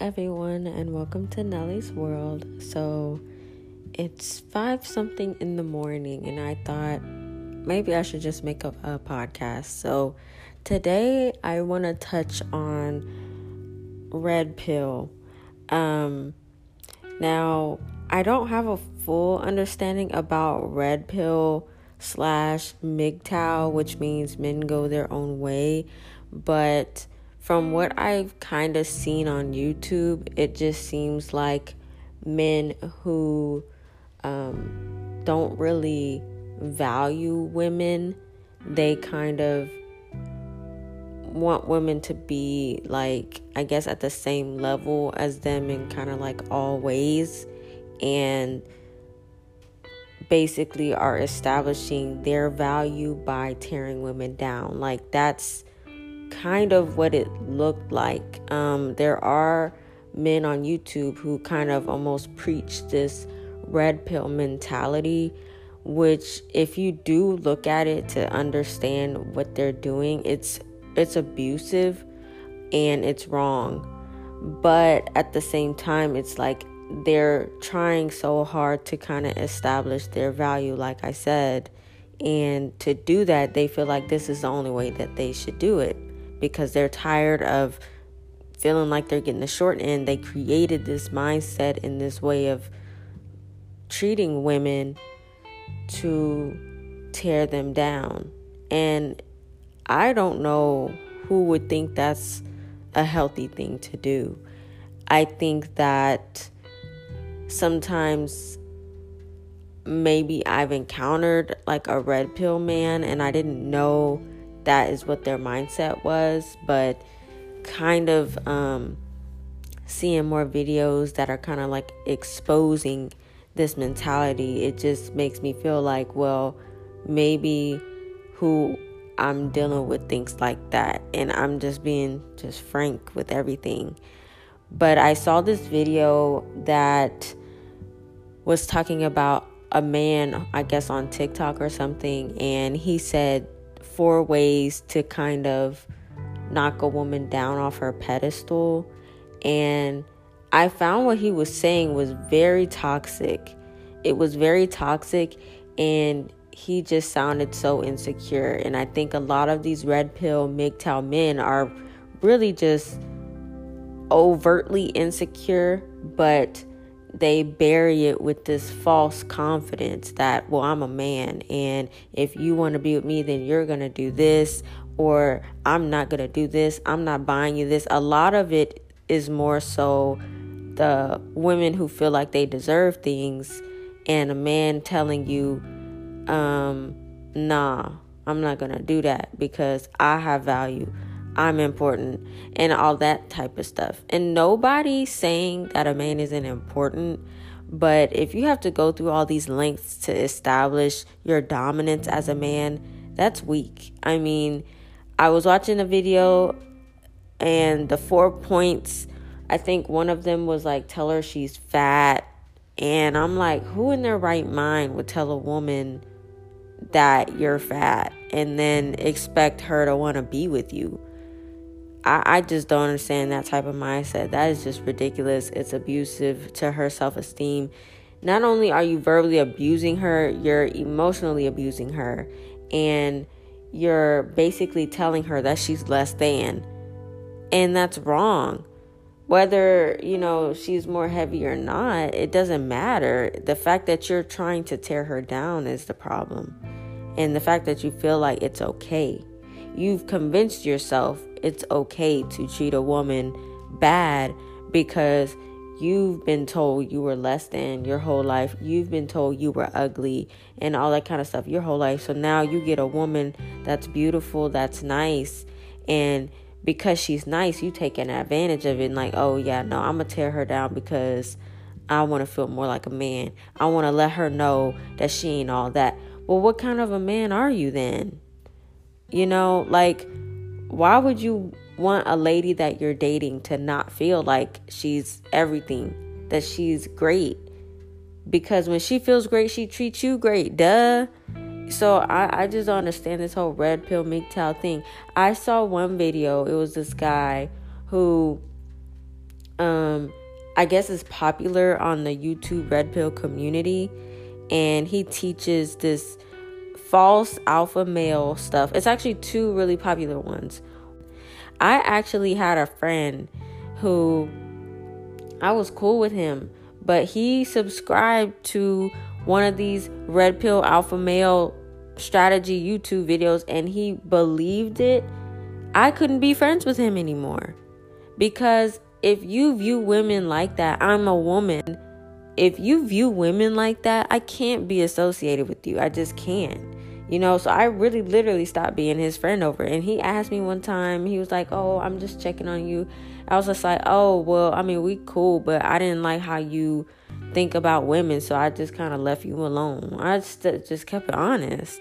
everyone, and welcome to Nellie's World. So, it's five something in the morning, and I thought maybe I should just make a, a podcast. So, today I want to touch on red pill. Um, now, I don't have a full understanding about red pill slash MGTOW, which means men go their own way, but from what I've kind of seen on YouTube, it just seems like men who um, don't really value women, they kind of want women to be like, I guess, at the same level as them in kind of like all ways, and basically are establishing their value by tearing women down. Like, that's kind of what it looked like. Um, there are men on YouTube who kind of almost preach this red pill mentality, which if you do look at it to understand what they're doing, it's it's abusive and it's wrong. But at the same time, it's like they're trying so hard to kind of establish their value, like I said. And to do that, they feel like this is the only way that they should do it because they're tired of feeling like they're getting the short end. They created this mindset in this way of treating women to tear them down. And I don't know who would think that's a healthy thing to do. I think that sometimes maybe I've encountered like a red pill man and I didn't know that is what their mindset was, but kind of um, seeing more videos that are kind of like exposing this mentality, it just makes me feel like, well, maybe who I'm dealing with thinks like that, and I'm just being just frank with everything. But I saw this video that was talking about a man, I guess on TikTok or something, and he said four ways to kind of knock a woman down off her pedestal. And I found what he was saying was very toxic. It was very toxic, and he just sounded so insecure. And I think a lot of these red pill MGTOW men are really just overtly insecure, but they bury it with this false confidence that, well, I'm a man, and if you want to be with me, then you're going to do this, or I'm not going to do this, I'm not buying you this. A lot of it is more so the women who feel like they deserve things, and a man telling you, um, nah, I'm not going to do that because I have value. I'm important and all that type of stuff. And nobody saying that a man isn't important, but if you have to go through all these lengths to establish your dominance as a man, that's weak. I mean, I was watching a video and the four points, I think one of them was like, tell her she's fat. And I'm like, who in their right mind would tell a woman that you're fat and then expect her to want to be with you? I, I just don't understand that type of mindset. That is just ridiculous. It's abusive to her self esteem. Not only are you verbally abusing her, you're emotionally abusing her. And you're basically telling her that she's less than. And that's wrong. Whether, you know, she's more heavy or not, it doesn't matter. The fact that you're trying to tear her down is the problem. And the fact that you feel like it's okay. You've convinced yourself it's okay to treat a woman bad because you've been told you were less than your whole life. You've been told you were ugly and all that kind of stuff your whole life. So now you get a woman that's beautiful, that's nice, and because she's nice, you take an advantage of it and like, oh yeah, no, I'm gonna tear her down because I want to feel more like a man. I want to let her know that she ain't all that. Well, what kind of a man are you then? You know, like why would you want a lady that you're dating to not feel like she's everything, that she's great? Because when she feels great, she treats you great. Duh. So I, I just don't understand this whole red pill MGTOW thing. I saw one video, it was this guy who um I guess is popular on the YouTube Red Pill community and he teaches this false alpha male stuff. It's actually two really popular ones. I actually had a friend who I was cool with him, but he subscribed to one of these red pill alpha male strategy YouTube videos and he believed it. I couldn't be friends with him anymore. Because if you view women like that, I'm a woman. If you view women like that, I can't be associated with you. I just can't. You know, so I really literally stopped being his friend over. And he asked me one time, he was like, Oh, I'm just checking on you. I was just like, Oh, well, I mean, we cool, but I didn't like how you think about women, so I just kind of left you alone. I just, just kept it honest.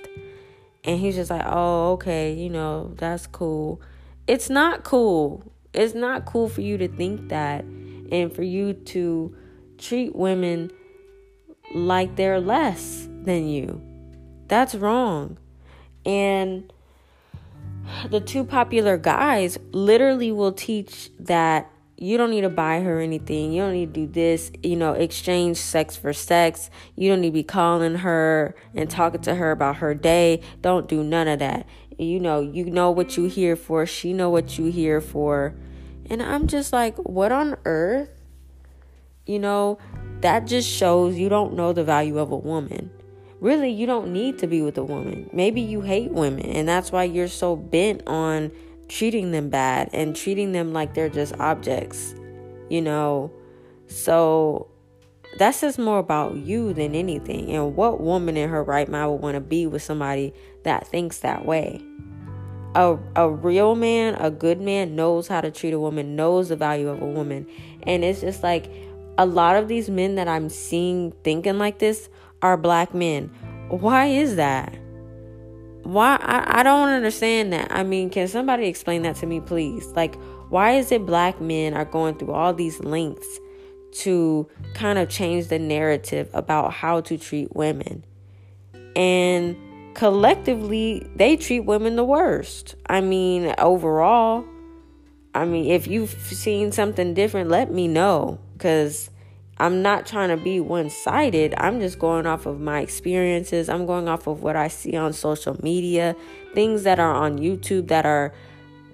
And he's just like, Oh, okay, you know, that's cool. It's not cool. It's not cool for you to think that and for you to treat women like they're less than you that's wrong. And the two popular guys literally will teach that you don't need to buy her anything. You don't need to do this, you know, exchange sex for sex. You don't need to be calling her and talking to her about her day. Don't do none of that. You know, you know what you here for. She know what you here for. And I'm just like, what on earth? You know, that just shows you don't know the value of a woman really you don't need to be with a woman. Maybe you hate women and that's why you're so bent on treating them bad and treating them like they're just objects. You know, so that says more about you than anything. And what woman in her right mind would want to be with somebody that thinks that way? A, a real man, a good man, knows how to treat a woman, knows the value of a woman. And it's just like a lot of these men that I'm seeing thinking like this are black men. Why is that? Why I, I don't understand that. I mean, can somebody explain that to me, please? Like, why is it black men are going through all these lengths to kind of change the narrative about how to treat women? And collectively, they treat women the worst. I mean, overall, I mean, if you've seen something different, let me know because I'm not trying to be one sided. I'm just going off of my experiences. I'm going off of what I see on social media, things that are on YouTube that are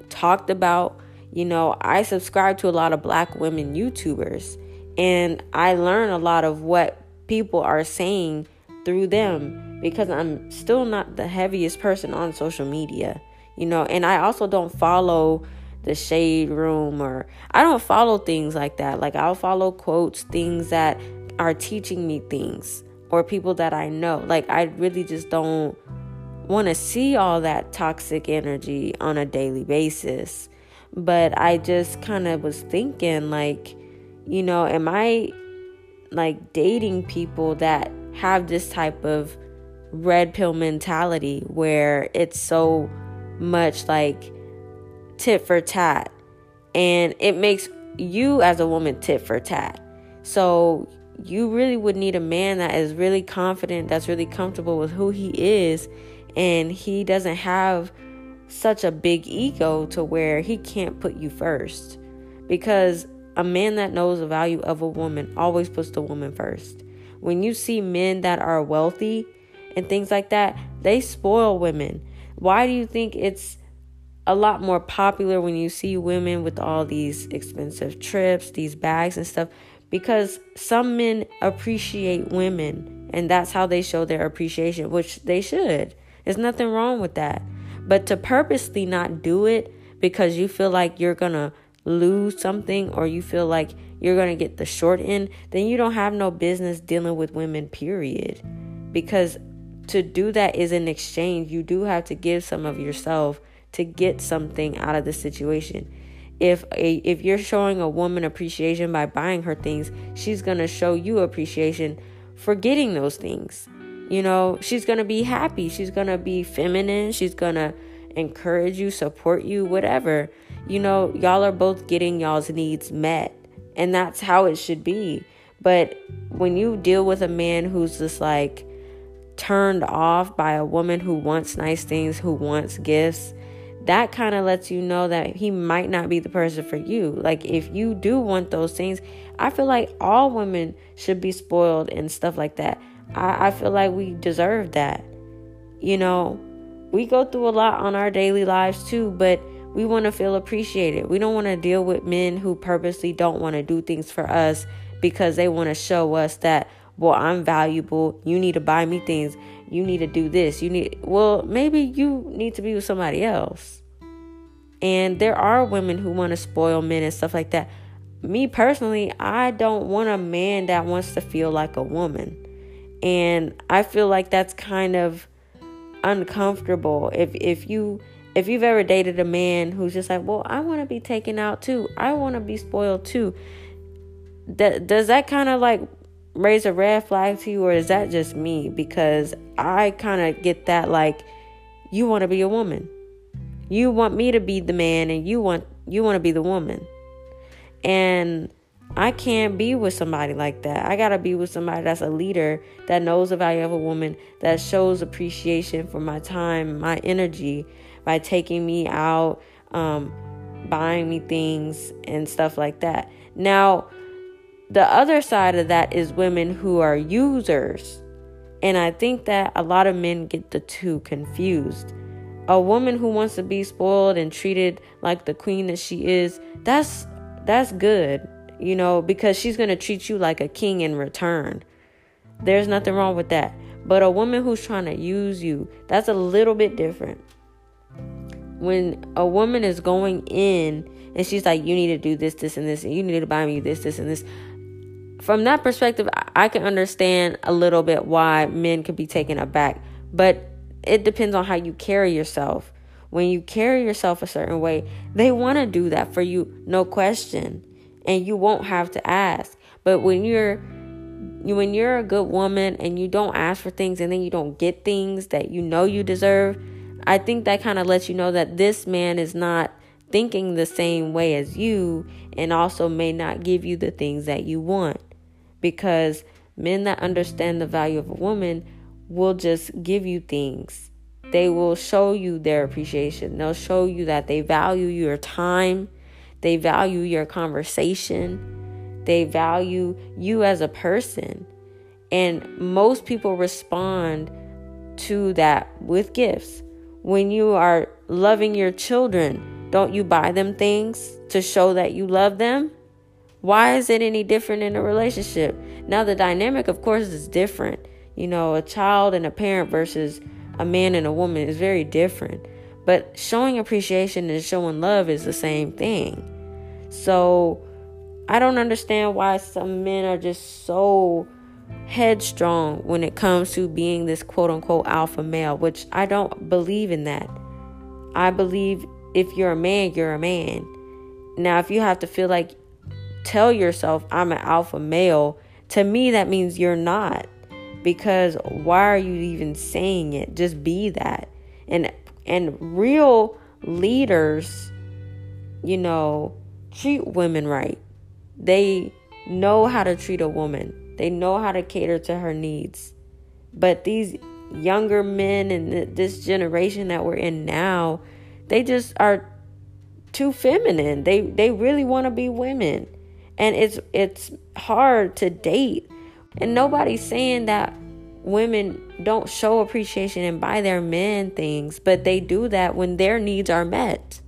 talked about. You know, I subscribe to a lot of black women YouTubers, and I learn a lot of what people are saying through them because I'm still not the heaviest person on social media, you know, and I also don't follow the shade room or I don't follow things like that. Like I'll follow quotes, things that are teaching me things or people that I know. Like I really just don't want to see all that toxic energy on a daily basis. But I just kind of was thinking like, you know, am I like dating people that have this type of red pill mentality where it's so much like tit for tat. And it makes you as a woman tit for tat. So you really would need a man that is really confident, that's really comfortable with who he is, and he doesn't have such a big ego to where he can't put you first. Because a man that knows the value of a woman always puts the woman first. When you see men that are wealthy and things like that, they spoil women. Why do you think it's a lot more popular when you see women with all these expensive trips, these bags and stuff, because some men appreciate women and that's how they show their appreciation, which they should. There's nothing wrong with that. But to purposely not do it because you feel like you're gonna lose something or you feel like you're gonna get the short end, then you don't have no business dealing with women, period. Because to do that is an exchange. You do have to give some of yourself to get something out of the situation. If a if you're showing a woman appreciation by buying her things, she's going to show you appreciation for getting those things. You know, she's going to be happy, she's going to be feminine, she's going to encourage you, support you, whatever. You know, y'all are both getting y'all's needs met, and that's how it should be. But when you deal with a man who's just like turned off by a woman who wants nice things, who wants gifts, that kind of lets you know that he might not be the person for you. Like, if you do want those things, I feel like all women should be spoiled and stuff like that. I, I feel like we deserve that. You know, we go through a lot on our daily lives too, but we want to feel appreciated. We don't want to deal with men who purposely don't want to do things for us because they want to show us that, well, I'm valuable. You need to buy me things you need to do this. You need, well, maybe you need to be with somebody else. And there are women who want to spoil men and stuff like that. Me personally, I don't want a man that wants to feel like a woman. And I feel like that's kind of uncomfortable. If if you if you've ever dated a man who's just like, "Well, I want to be taken out too. I want to be spoiled too." That does that kind of like raise a red flag to you, or is that just me? Because I kind of get that like you want to be a woman, you want me to be the man, and you want you want to be the woman, and I can't be with somebody like that. I gotta be with somebody that's a leader that knows the value of a woman, that shows appreciation for my time, my energy by taking me out, um, buying me things, and stuff like that. Now, the other side of that is women who are users. And I think that a lot of men get the two confused. A woman who wants to be spoiled and treated like the queen that she is, that's that's good, you know, because she's going to treat you like a king in return. There's nothing wrong with that. But a woman who's trying to use you, that's a little bit different. When a woman is going in and she's like, you need to do this, this, and this, and you need to buy me this, this, and this from that perspective, I can understand a little bit why men could be taken aback, but it depends on how you carry yourself. When you carry yourself a certain way, they want to do that for you, no question, and you won't have to ask. But when you're when you're a good woman and you don't ask for things and then you don't get things that you know you deserve, I think that kind of lets you know that this man is not thinking the same way as you and also may not give you the things that you want because men that understand the value of a woman will just give you things. They will show you their appreciation. They'll show you that they value your time, they value your conversation, they value you as a person. And most people respond to that with gifts. When you are loving your children, don't you buy them things to show that you love them? Why is it any different in a relationship? Now, the dynamic, of course, is different. You know, a child and a parent versus a man and a woman is very different. But showing appreciation and showing love is the same thing. So, I don't understand why some men are just so headstrong when it comes to being this quote unquote alpha male, which I don't believe in that. I believe if you're a man, you're a man. Now, if you have to feel like tell yourself I'm an alpha male, to me that means you're not. Because why are you even saying it? Just be that. And and real leaders, you know, treat women right. They know how to treat a woman. They know how to cater to her needs. But these younger men and this generation that we're in now, they just are too feminine. They they really want to be women and it's it's hard to date. And nobody's saying that women don't show appreciation and buy their men things but they do that when their needs are met.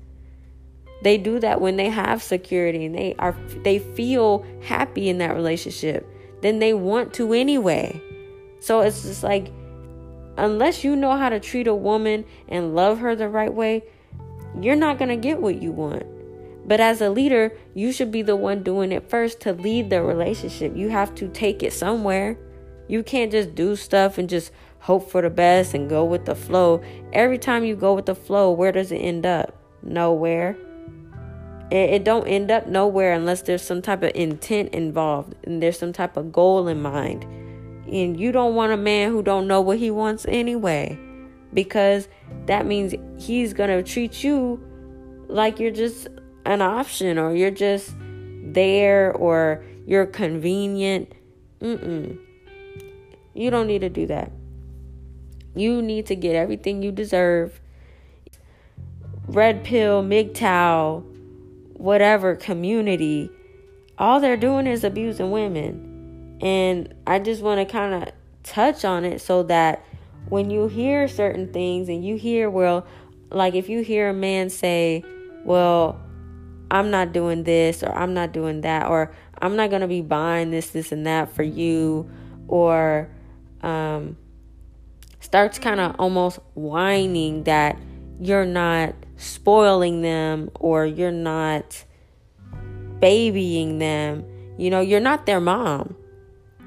They do that when they have security and they are they feel happy in that relationship then they want to anyway. So it's just like unless you know how to treat a woman and love her the right way you're not going to get what you want but as a leader, you should be the one doing it first to lead the relationship. You have to take it somewhere. You can't just do stuff and just hope for the best and go with the flow. Every time you go with the flow, where does it end up? Nowhere. It, it don't end up nowhere unless there's some type of intent involved and there's some type of goal in mind. And you don't want a man who don't know what he wants anyway because that means he's going to treat you like you're just an option or you're just there or you're convenient. Mm-mm. You don't need to do that. You need to get everything you deserve. red pill, MGTOW, whatever community, all they're doing is abusing women. And I just want to kind of touch on it so that when you hear certain things and you hear, well, like if you hear a man say, well, I'm not doing this or I'm not doing that or I'm not going to be buying this, this, and that for you, or um, starts kind of almost whining that you're not spoiling them or you're not babying them. You know, you're not their mom.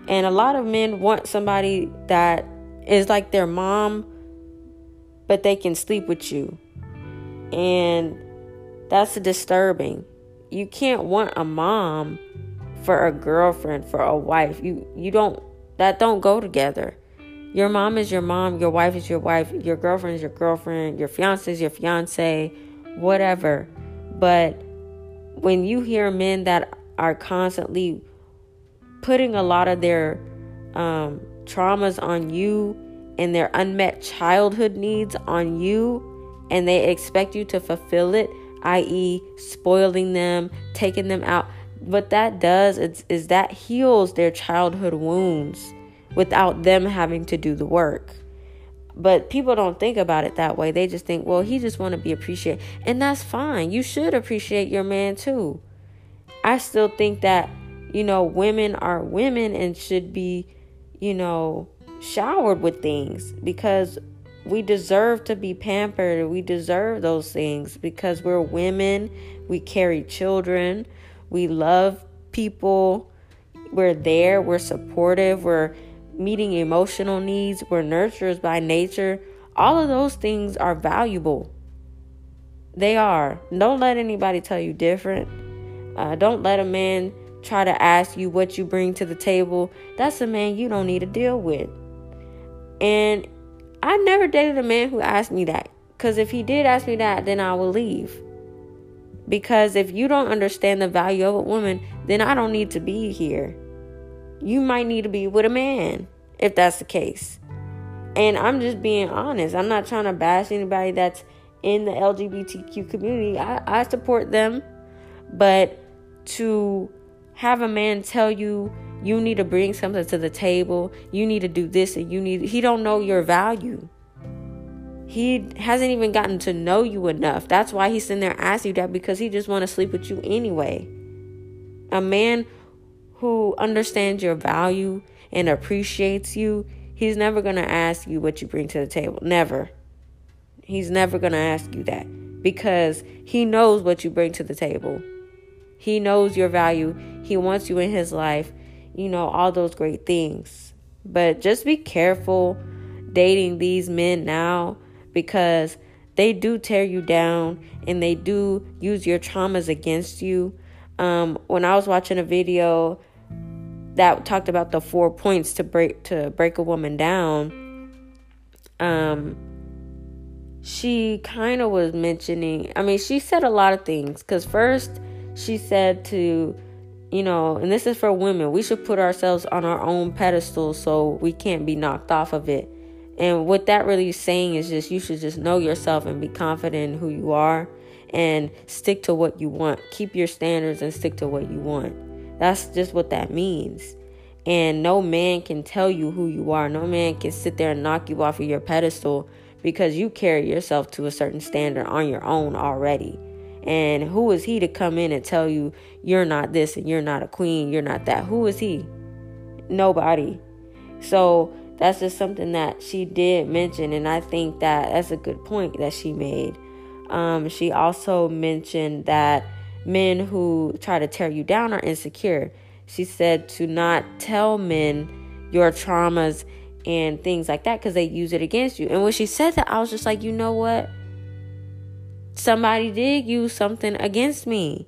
And a lot of men want somebody that is like their mom, but they can sleep with you. And that's disturbing. You can't want a mom for a girlfriend, for a wife. You you don't that don't go together. Your mom is your mom, your wife is your wife, your girlfriend is your girlfriend, your fiance is your fiance, whatever. But when you hear men that are constantly putting a lot of their um, traumas on you and their unmet childhood needs on you, and they expect you to fulfill it, i.e., spoiling them, taking them out. What that does is, is that heals their childhood wounds without them having to do the work. But people don't think about it that way. They just think, well, he just want to be appreciated. And that's fine. You should appreciate your man too. I still think that, you know, women are women and should be, you know, showered with things because we deserve to be pampered. We deserve those things because we're women. We carry children. We love people. We're there. We're supportive. We're meeting emotional needs, we're nurturers by nature. All of those things are valuable. They are. Don't let anybody tell you different. Uh, don't let a man try to ask you what you bring to the table. That's a man you don't need to deal with. And I never dated a man who asked me that. Because if he did ask me that, then I will leave. Because if you don't understand the value of a woman, then I don't need to be here you might need to be with a man if that's the case. And I'm just being honest. I'm not trying to bash anybody that's in the LGBTQ community. I, I support them. But to have a man tell you you need to bring something to the table, you need to do this and you need he don't know your value. He hasn't even gotten to know you enough. That's why he's sitting there asking you that because he just want to sleep with you anyway. A man who understands your value and appreciates you, he's never going to ask you what you bring to the table. Never. He's never going to ask you that because he knows what you bring to the table. He knows your value. He wants you in his life. You know, all those great things. But just be careful dating these men now because they do tear you down and they do use your traumas against you. Um, when I was watching a video that talked about the four points to break to break a woman down um she kind of was mentioning i mean she said a lot of things cuz first she said to you know and this is for women we should put ourselves on our own pedestal so we can't be knocked off of it and what that really is saying is just you should just know yourself and be confident in who you are and stick to what you want keep your standards and stick to what you want that's just what that means. And no man can tell you who you are. No man can sit there and knock you off of your pedestal because you carry yourself to a certain standard on your own already. And who is he to come in and tell you you're not this and you're not a queen, you're not that? Who is he? Nobody. So that's just something that she did mention, and I think that that's a good point that she made. Um, she also mentioned that men who try to tear you down are insecure. She said to not tell men your traumas and things like that because they use it against you. And when she said that, I was just like, you know what? Somebody did use something against me.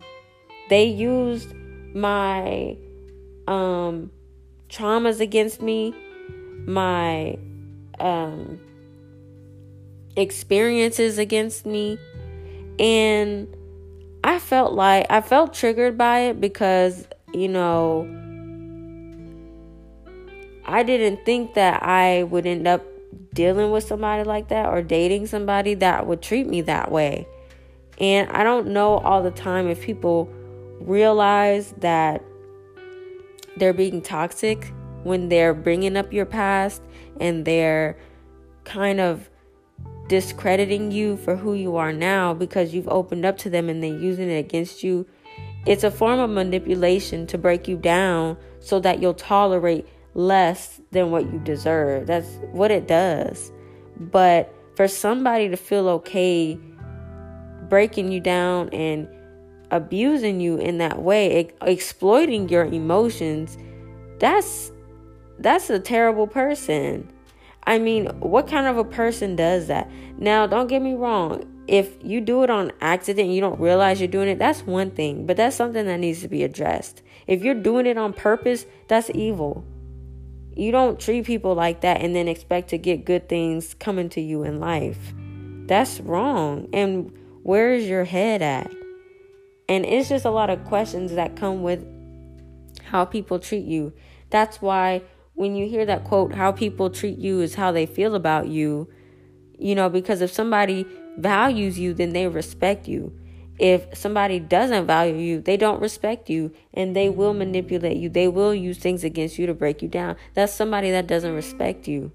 They used my um traumas against me, my um experiences against me, and I felt like I felt triggered by it because, you know, I didn't think that I would end up dealing with somebody like that or dating somebody that would treat me that way. And I don't know all the time if people realize that they're being toxic when they're bringing up your past and they're kind of discrediting you for who you are now because you've opened up to them and they're using it against you. It's a form of manipulation to break you down so that you'll tolerate less than what you deserve. That's what it does. But for somebody to feel okay breaking you down and abusing you in that way, exploiting your emotions, that's that's a terrible person. I mean, what kind of a person does that? Now, don't get me wrong. If you do it on accident you don't realize you're doing it, that's one thing, but that's something that needs to be addressed. If you're doing it on purpose, that's evil. You don't treat people like that and then expect to get good things coming to you in life. That's wrong. And where's your head at? And it's just a lot of questions that come with how people treat you. That's why when you hear that quote, how people treat you is how they feel about you, you know, because if somebody values you, then they respect you. If somebody doesn't value you, they don't respect you and they will manipulate you. They will use things against you to break you down. That's somebody that doesn't respect you.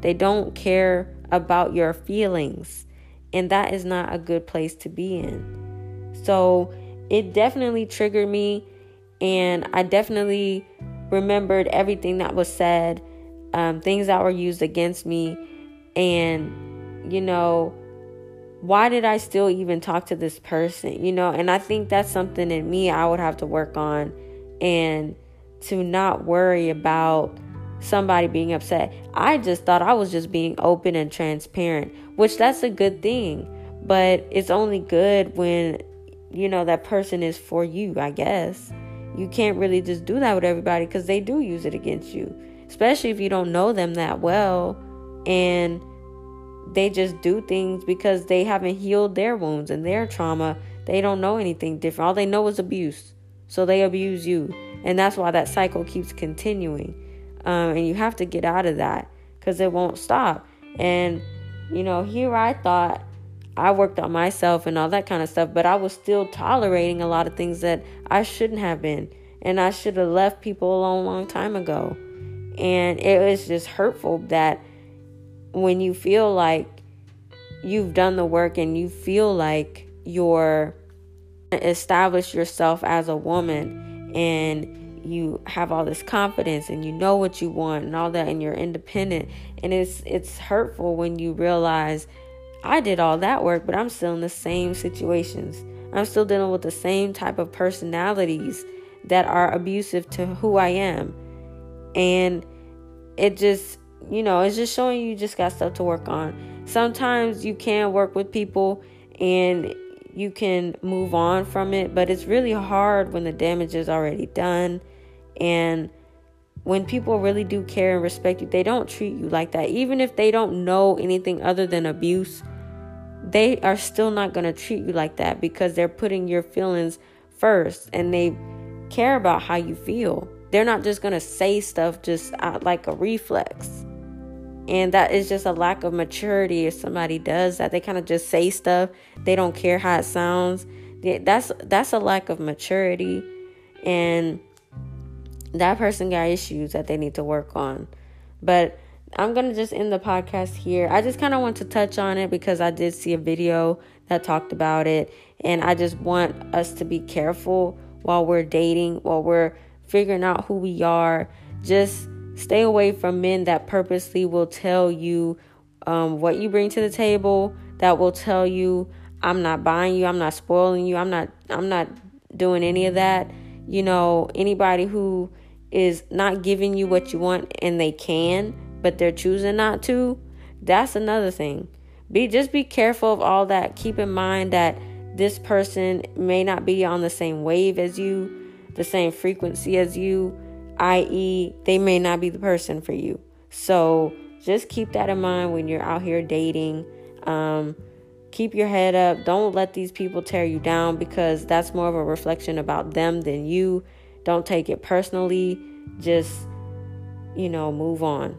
They don't care about your feelings. And that is not a good place to be in. So it definitely triggered me. And I definitely remembered everything that was said, um, things that were used against me, and you know, why did I still even talk to this person? You know, and I think that's something in me I would have to work on and to not worry about somebody being upset. I just thought I was just being open and transparent, which that's a good thing, but it's only good when you know that person is for you, I guess you can't really just do that with everybody because they do use it against you, especially if you don't know them that well and they just do things because they haven't healed their wounds and their trauma. They don't know anything different. All they know is abuse. So they abuse you. And that's why that cycle keeps continuing. Um, and you have to get out of that because it won't stop. And, you know, here I thought I worked on myself and all that kind of stuff, but I was still tolerating a lot of things that I shouldn't have been. And I should have left people a long, long time ago. And it was just hurtful that when you feel like you've done the work and you feel like you're established yourself as a woman and you have all this confidence and you know what you want and all that and you're independent and it's it's hurtful when you realize I did all that work, but I'm still in the same situations. I'm still dealing with the same type of personalities that are abusive to who I am. And it just, you know, it's just showing you just got stuff to work on. Sometimes you can work with people and you can move on from it, but it's really hard when the damage is already done. And when people really do care and respect you, they don't treat you like that. Even if they don't know anything other than abuse, they are still not going to treat you like that because they're putting your feelings first and they care about how you feel. They're not just going to say stuff just like a reflex. And that is just a lack of maturity if somebody does that. They kind of just say stuff. They don't care how it sounds. That's that's a lack of maturity and that person got issues that they need to work on. But I'm to just end the podcast here. I just kind of want to touch on it because I did see a video that talked about it. And I just want us to be careful while we're dating, while we're figuring out who we are. Just stay away from men that purposely will tell you um, what you bring to the table, that will tell you, I'm not buying you, I'm not spoiling you, I'm not, I'm not doing any of that. You know, anybody who is not giving you what you want and they can but they're choosing not to, that's another thing. Be just be careful of all that. Keep in mind that this person may not be on the same wave as you, the same frequency as you, i.e., they may not be the person for you. So just keep that in mind when you're out here dating. Um, keep your head up. Don't let these people tear you down because that's more of a reflection about them than you. Don't take it personally. Just, you know, move on.